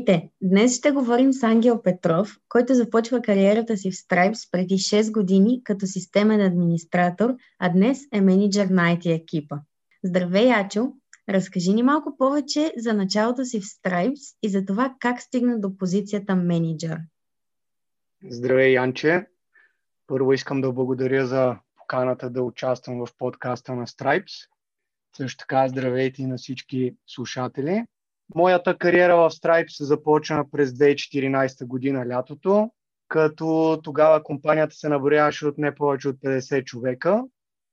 Здравейте! Днес ще говорим с Ангел Петров, който започва кариерата си в Stripes преди 6 години като системен администратор, а днес е менеджер на IT екипа. Здравей, Ачо! Разкажи ни малко повече за началото си в Stripes и за това как стигна до позицията менеджер. Здравей, Янче! Първо искам да благодаря за поканата да участвам в подкаста на Stripes. Също така здравейте и на всички слушатели. Моята кариера в Stripes започна през 2014 година лятото, като тогава компанията се наброяваше от не повече от 50 човека.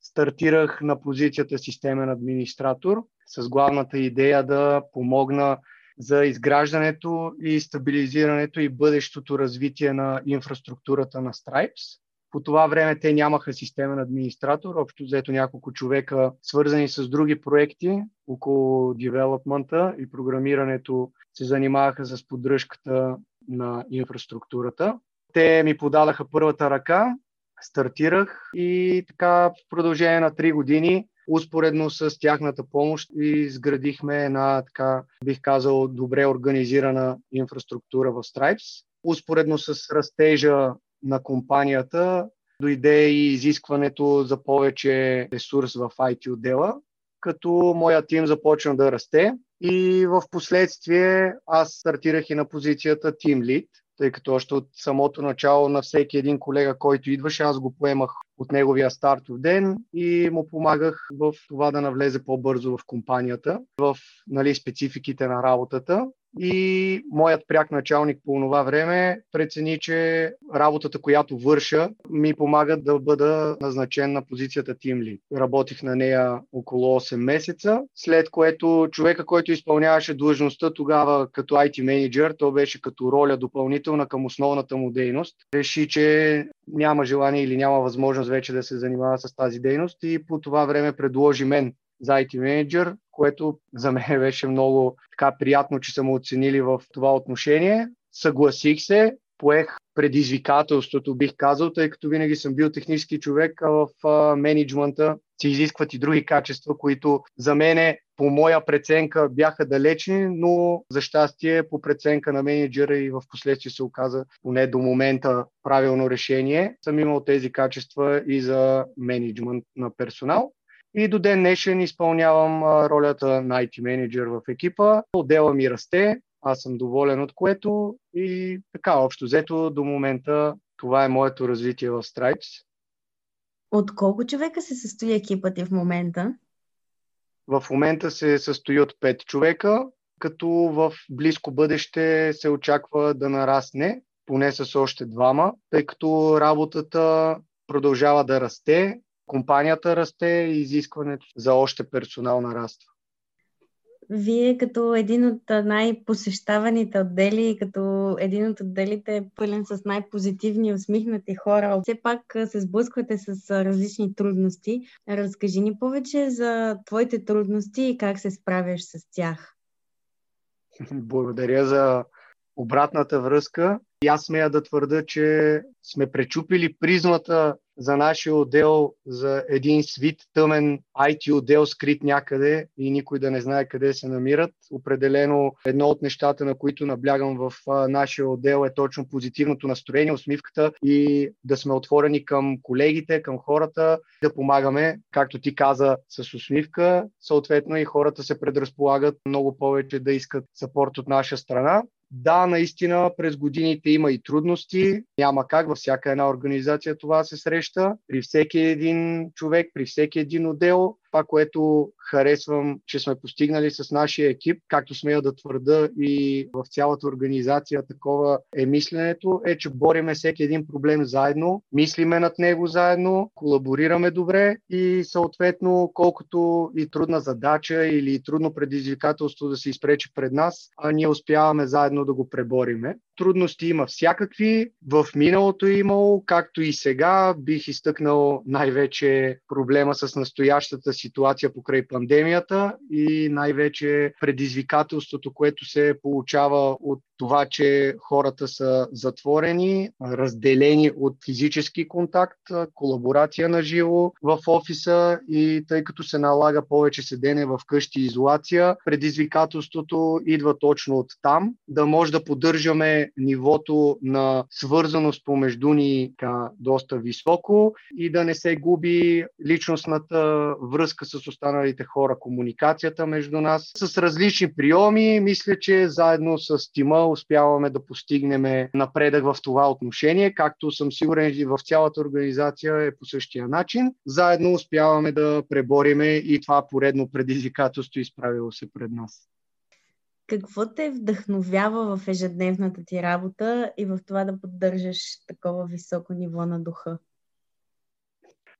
Стартирах на позицията системен администратор с главната идея да помогна за изграждането и стабилизирането и бъдещото развитие на инфраструктурата на Stripes. По това време те нямаха системен администратор, общо взето няколко човека, свързани с други проекти около девелопмента и програмирането, се занимаваха с поддръжката на инфраструктурата. Те ми подадаха първата ръка, стартирах и така в продължение на 3 години успоредно с тяхната помощ изградихме една, така бих казал, добре организирана инфраструктура в Stripes. Успоредно с растежа на компанията дойде и изискването за повече ресурс в IT отдела, като моя тим започна да расте и в последствие аз стартирах и на позицията Team Lead, тъй като още от самото начало на всеки един колега, който идваше, аз го поемах от неговия стартов ден и му помагах в това да навлезе по-бързо в компанията, в нали, спецификите на работата. И моят пряк началник по това време прецени, че работата, която върша, ми помага да бъда назначен на позицията Team Lead. Работих на нея около 8 месеца, след което човека, който изпълняваше длъжността тогава като IT менеджер, то беше като роля допълнителна към основната му дейност, реши, че няма желание или няма възможност вече да се занимава с тази дейност и по това време предложи мен за IT менеджер, което за мен беше много така приятно, че са му оценили в това отношение. Съгласих се, поех предизвикателството, бих казал, тъй като винаги съм бил технически човек, а в а, менеджмента се изискват и други качества, които за мене по моя преценка бяха далечни, но за щастие по преценка на менеджера и в последствие се оказа поне до момента правилно решение. Съм имал тези качества и за менеджмент на персонал. И до ден днешен изпълнявам ролята на IT менеджер в екипа. Отдела ми расте, аз съм доволен от което и така, общо взето до момента това е моето развитие в Stripes. От колко човека се състои екипът ти в момента? В момента се състои от 5 човека, като в близко бъдеще се очаква да нарасне поне с още двама, тъй като работата продължава да расте компанията расте и изискването за още персонал нараства. Вие като един от най-посещаваните отдели и като един от отделите пълен с най-позитивни, усмихнати хора, все пак се сблъсквате с различни трудности. Разкажи ни повече за твоите трудности и как се справяш с тях. Благодаря за обратната връзка. И аз смея да твърда, че сме пречупили призмата за нашия отдел за един свит тъмен IT отдел скрит някъде и никой да не знае къде се намират. Определено едно от нещата, на които наблягам в нашия отдел е точно позитивното настроение, усмивката и да сме отворени към колегите, към хората, да помагаме, както ти каза, с усмивка. Съответно и хората се предразполагат много повече да искат сапорт от наша страна. Да, наистина през годините има и трудности. Няма как във всяка една организация това се среща. При всеки един човек, при всеки един отдел това, което харесвам, че сме постигнали с нашия екип, както смея да твърда и в цялата организация такова е мисленето, е, че бориме всеки един проблем заедно, мислиме над него заедно, колаборираме добре и съответно колкото и трудна задача или трудно предизвикателство да се изпречи пред нас, а ние успяваме заедно да го пребориме. Трудности има всякакви, в миналото е имало, както и сега бих изтъкнал най-вече проблема с настоящата ситуация покрай пандемията и най-вече предизвикателството, което се получава от това, че хората са затворени, разделени от физически контакт, колаборация на живо в офиса и тъй като се налага повече седене в къщи изолация, предизвикателството идва точно от там, да може да поддържаме нивото на свързаност помежду ни така, доста високо и да не се губи личностната връзка с останалите хора, комуникацията между нас. С различни приеми, мисля, че заедно с тима успяваме да постигнем напредък в това отношение, както съм сигурен и в цялата организация е по същия начин. Заедно успяваме да пребориме и това поредно предизвикателство изправило се пред нас. Какво те вдъхновява в ежедневната ти работа и в това да поддържаш такова високо ниво на духа?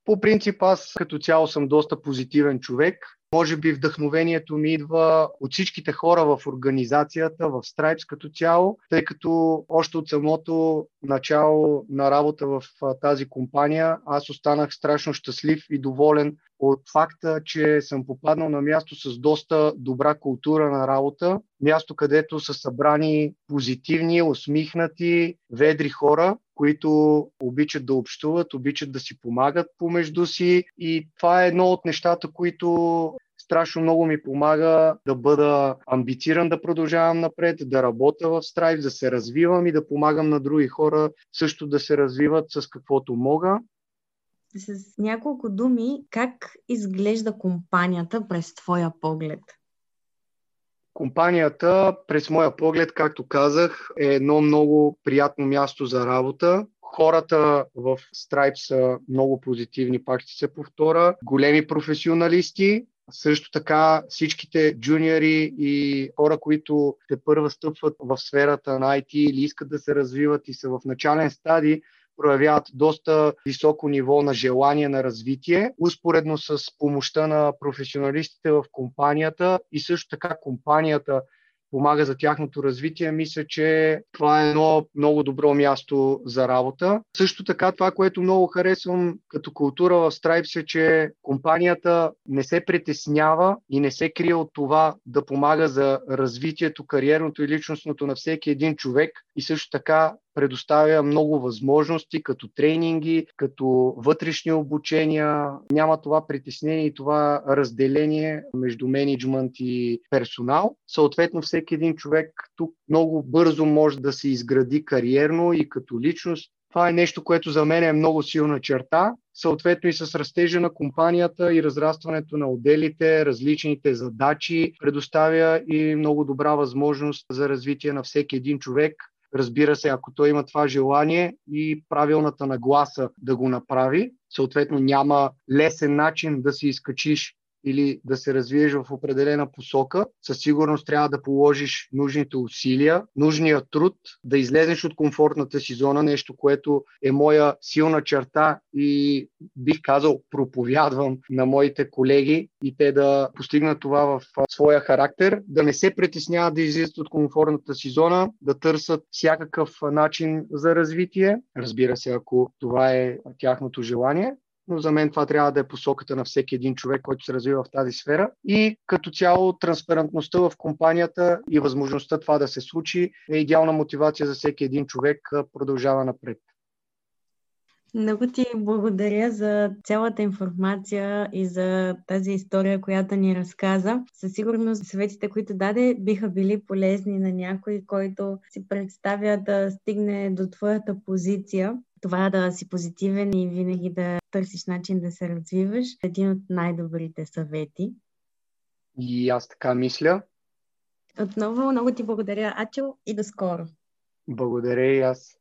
По принцип аз като цяло съм доста позитивен човек. Може би вдъхновението ми идва от всичките хора в организацията, в Stripes като цяло, тъй като още от самото начало на работа в тази компания аз останах страшно щастлив и доволен от факта, че съм попаднал на място с доста добра култура на работа, място където са събрани позитивни, усмихнати, ведри хора, които обичат да общуват, обичат да си помагат помежду си и това е едно от нещата, които страшно много ми помага да бъда амбициран да продължавам напред, да работя в Stripe, да се развивам и да помагам на други хора също да се развиват с каквото мога. С няколко думи, как изглежда компанията през твоя поглед? Компанията, през моя поглед, както казах, е едно много приятно място за работа. Хората в Stripe са много позитивни, пак ще се повторя. Големи професионалисти, също така всичките джуниори и хора, които те първа стъпват в сферата на IT или искат да се развиват и са в начален стадий, проявяват доста високо ниво на желание на развитие, успоредно с помощта на професионалистите в компанията. И също така компанията помага за тяхното развитие, мисля, че това е едно много добро място за работа. Също така това, което много харесвам като култура в Stripes е, че компанията не се притеснява и не се крие от това да помага за развитието, кариерното и личностното на всеки един човек. И също така предоставя много възможности, като тренинги, като вътрешни обучения. Няма това притеснение и това разделение между менеджмент и персонал. Съответно, всеки един човек тук много бързо може да се изгради кариерно и като личност. Това е нещо, което за мен е много силна черта. Съответно и с растежа на компанията и разрастването на отделите, различните задачи, предоставя и много добра възможност за развитие на всеки един човек Разбира се, ако той има това желание и правилната нагласа да го направи, съответно няма лесен начин да си изкачиш или да се развиеш в определена посока, със сигурност трябва да положиш нужните усилия, нужния труд, да излезеш от комфортната си зона, нещо, което е моя силна черта и бих казал проповядвам на моите колеги и те да постигнат това в своя характер, да не се притесняват да излизат от комфортната си зона, да търсят всякакъв начин за развитие, разбира се, ако това е тяхното желание но за мен това трябва да е посоката на всеки един човек, който се развива в тази сфера. И като цяло транспарентността в компанията и възможността това да се случи е идеална мотивация за всеки един човек продължава напред. Много ти благодаря за цялата информация и за тази история, която ни разказа. Със сигурност съветите, които даде, биха били полезни на някой, който си представя да стигне до твоята позиция. Това да си позитивен и винаги да търсиш начин да се развиваш е един от най-добрите съвети. И аз така мисля. Отново много ти благодаря, Ачо, и до скоро. Благодаря и аз.